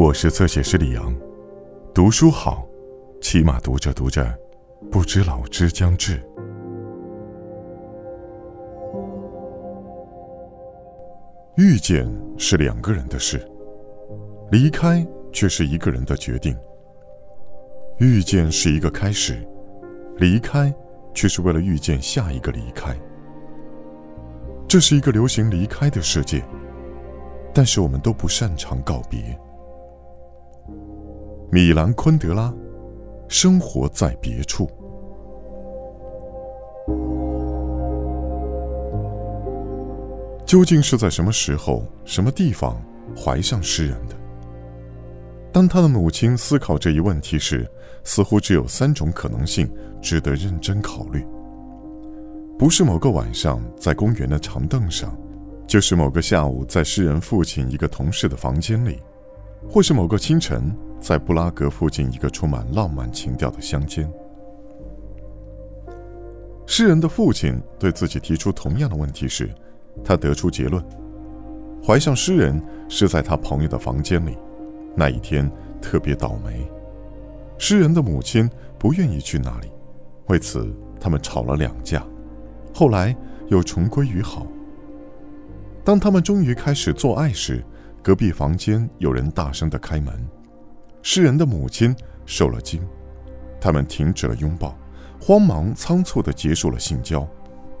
我是侧写师李阳，读书好，起码读着读着，不知老之将至。遇见是两个人的事，离开却是一个人的决定。遇见是一个开始，离开却是为了遇见下一个离开。这是一个流行离开的世界，但是我们都不擅长告别。米兰昆德拉，生活在别处。究竟是在什么时候、什么地方怀上诗人的？当他的母亲思考这一问题时，似乎只有三种可能性值得认真考虑：不是某个晚上在公园的长凳上，就是某个下午在诗人父亲一个同事的房间里，或是某个清晨。在布拉格附近一个充满浪漫情调的乡间，诗人的父亲对自己提出同样的问题时，他得出结论：怀上诗人是在他朋友的房间里。那一天特别倒霉，诗人的母亲不愿意去那里，为此他们吵了两架，后来又重归于好。当他们终于开始做爱时，隔壁房间有人大声的开门。诗人的母亲受了惊，他们停止了拥抱，慌忙仓促地结束了性交。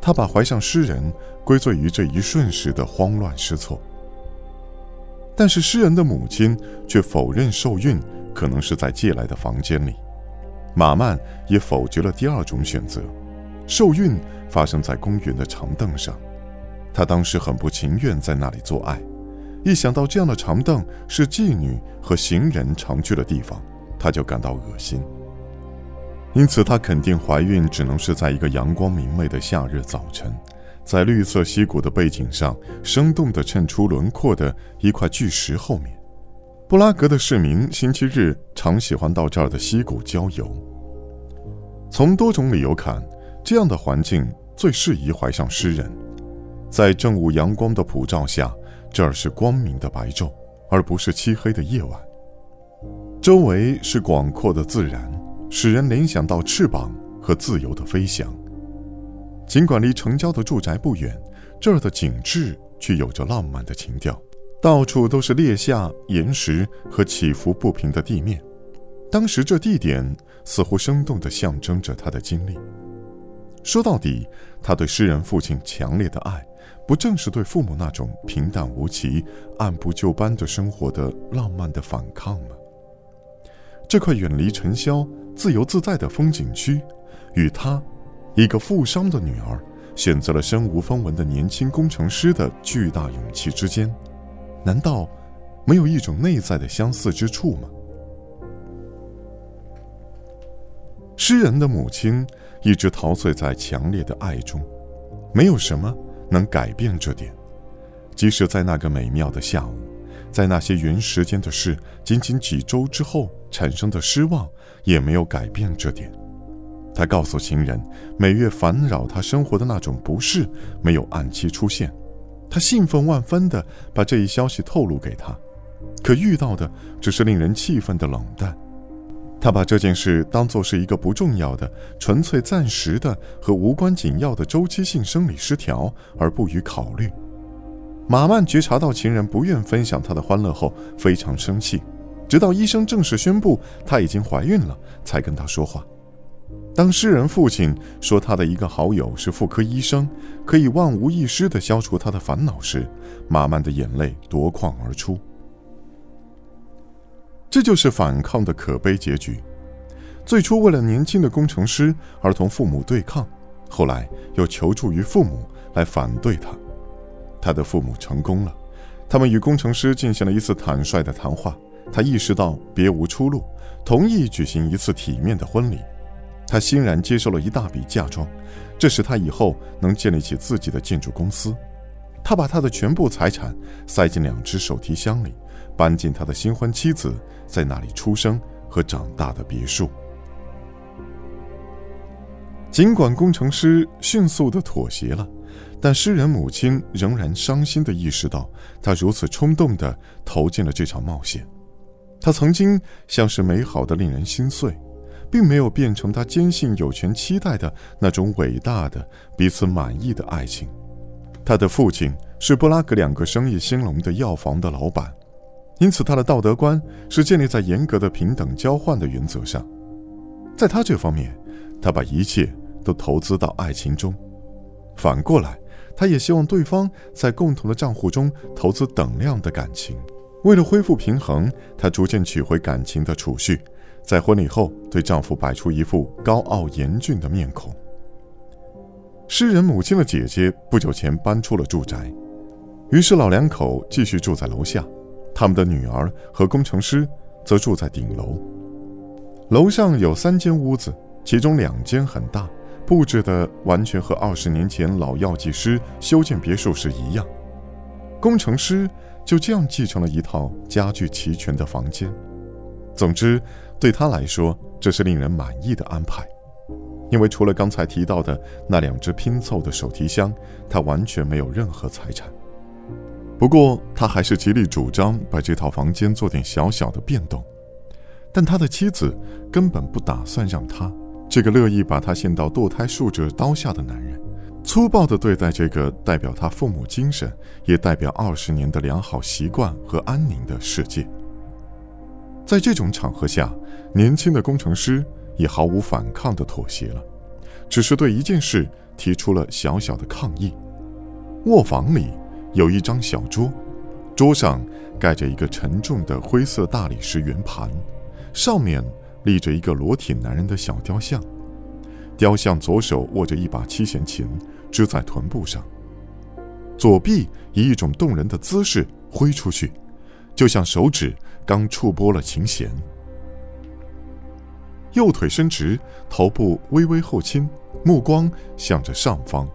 他把怀上诗人归罪于这一瞬时的慌乱失措。但是诗人的母亲却否认受孕可能是在借来的房间里。马曼也否决了第二种选择，受孕发生在公园的长凳上。他当时很不情愿在那里做爱。一想到这样的长凳是妓女和行人常去的地方，他就感到恶心。因此，他肯定怀孕只能是在一个阳光明媚的夏日早晨，在绿色溪谷的背景上生动地衬出轮廓的一块巨石后面。布拉格的市民星期日常喜欢到这儿的溪谷郊游。从多种理由看，这样的环境最适宜怀上诗人，在正午阳光的普照下。这儿是光明的白昼，而不是漆黑的夜晚。周围是广阔的自然，使人联想到翅膀和自由的飞翔。尽管离城郊的住宅不远，这儿的景致却有着浪漫的情调。到处都是裂下岩石和起伏不平的地面。当时这地点似乎生动地象征着他的经历。说到底，他对诗人父亲强烈的爱。不正是对父母那种平淡无奇、按部就班的生活的浪漫的反抗吗？这块远离尘嚣、自由自在的风景区，与他，一个富商的女儿，选择了身无分文的年轻工程师的巨大勇气之间，难道没有一种内在的相似之处吗？诗人的母亲一直陶醉在强烈的爱中，没有什么。能改变这点，即使在那个美妙的下午，在那些原时间的事仅仅几周之后产生的失望，也没有改变这点。他告诉情人，每月烦扰他生活的那种不适没有按期出现。他兴奋万分地把这一消息透露给他，可遇到的只是令人气愤的冷淡。他把这件事当作是一个不重要的、纯粹暂时的和无关紧要的周期性生理失调而不予考虑。马曼觉察到情人不愿分享他的欢乐后，非常生气。直到医生正式宣布她已经怀孕了，才跟他说话。当诗人父亲说他的一个好友是妇科医生，可以万无一失地消除他的烦恼时，马曼的眼泪夺眶而出。这就是反抗的可悲结局。最初为了年轻的工程师而同父母对抗，后来又求助于父母来反对他。他的父母成功了，他们与工程师进行了一次坦率的谈话。他意识到别无出路，同意举行一次体面的婚礼。他欣然接受了一大笔嫁妆，这使他以后能建立起自己的建筑公司。他把他的全部财产塞进两只手提箱里。搬进他的新婚妻子在那里出生和长大的别墅。尽管工程师迅速的妥协了，但诗人母亲仍然伤心的意识到，他如此冲动的投进了这场冒险。他曾经像是美好的令人心碎，并没有变成他坚信有权期待的那种伟大的彼此满意的爱情。他的父亲是布拉格两个生意兴隆的药房的老板，因此他的道德观是建立在严格的平等交换的原则上。在他这方面，他把一切都投资到爱情中。反过来，他也希望对方在共同的账户中投资等量的感情。为了恢复平衡，她逐渐取回感情的储蓄，在婚礼后对丈夫摆出一副高傲严峻的面孔。诗人母亲的姐姐不久前搬出了住宅，于是老两口继续住在楼下，他们的女儿和工程师则住在顶楼。楼上有三间屋子，其中两间很大，布置的完全和二十年前老药剂师修建别墅时一样。工程师。就这样继承了一套家具齐全的房间。总之，对他来说，这是令人满意的安排，因为除了刚才提到的那两只拼凑的手提箱，他完全没有任何财产。不过，他还是极力主张把这套房间做点小小的变动。但他的妻子根本不打算让他这个乐意把他献到堕胎术者刀下的男人。粗暴地对待这个代表他父母精神，也代表二十年的良好习惯和安宁的世界。在这种场合下，年轻的工程师也毫无反抗地妥协了，只是对一件事提出了小小的抗议。卧房里有一张小桌，桌上盖着一个沉重的灰色大理石圆盘，上面立着一个裸体男人的小雕像。雕像左手握着一把七弦琴。支在臀部上，左臂以一种动人的姿势挥出去，就像手指刚触拨了琴弦。右腿伸直，头部微微后倾，目光向着上方。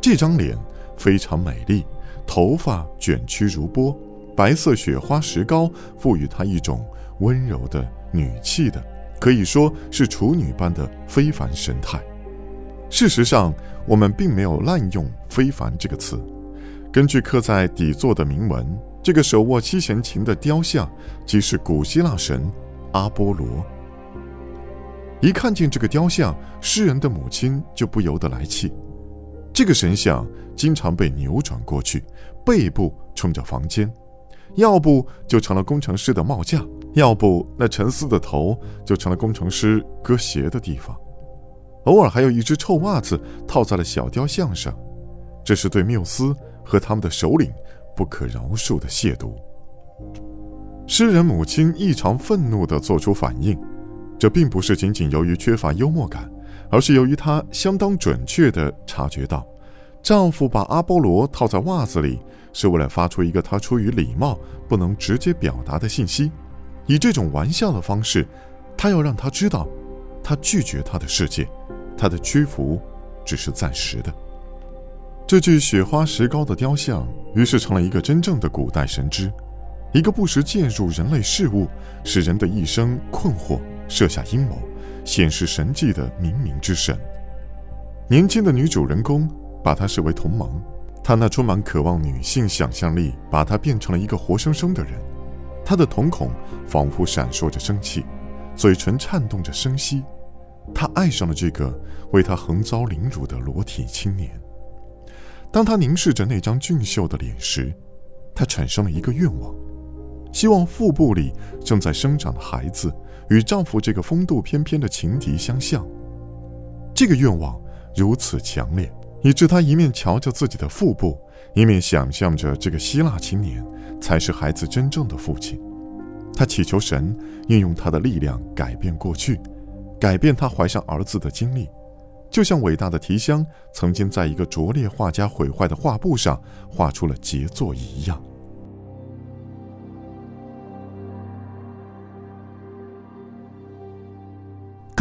这张脸非常美丽，头发卷曲如波，白色雪花石膏赋予她一种温柔的女气的，可以说是处女般的非凡神态。事实上，我们并没有滥用“非凡”这个词。根据刻在底座的铭文，这个手握七弦琴的雕像即是古希腊神阿波罗。一看见这个雕像，诗人的母亲就不由得来气。这个神像经常被扭转过去，背部冲着房间，要不就成了工程师的帽架，要不那沉思的头就成了工程师搁鞋的地方。偶尔还有一只臭袜子套在了小雕像上，这是对缪斯和他们的首领不可饶恕的亵渎。诗人母亲异常愤怒地做出反应，这并不是仅仅由于缺乏幽默感，而是由于她相当准确地察觉到，丈夫把阿波罗套在袜子里是为了发出一个他出于礼貌不能直接表达的信息，以这种玩笑的方式，他要让他知道，他拒绝他的世界。他的屈服只是暂时的。这具雪花石膏的雕像于是成了一个真正的古代神祗，一个不时介入人类事物，使人的一生困惑，设下阴谋，显示神迹的冥冥之神。年轻的女主人公把他视为同盟，她那充满渴望女性想象力，把她变成了一个活生生的人。她的瞳孔仿佛闪烁着生气，嘴唇颤动着生息。他爱上了这个为他横遭凌辱的裸体青年。当他凝视着那张俊秀的脸时，他产生了一个愿望，希望腹部里正在生长的孩子与丈夫这个风度翩翩的情敌相像。这个愿望如此强烈，以致她一面瞧着自己的腹部，一面想象着这个希腊青年才是孩子真正的父亲。他祈求神运用他的力量改变过去。改变他怀上儿子的经历，就像伟大的提香曾经在一个拙劣画家毁坏的画布上画出了杰作一样。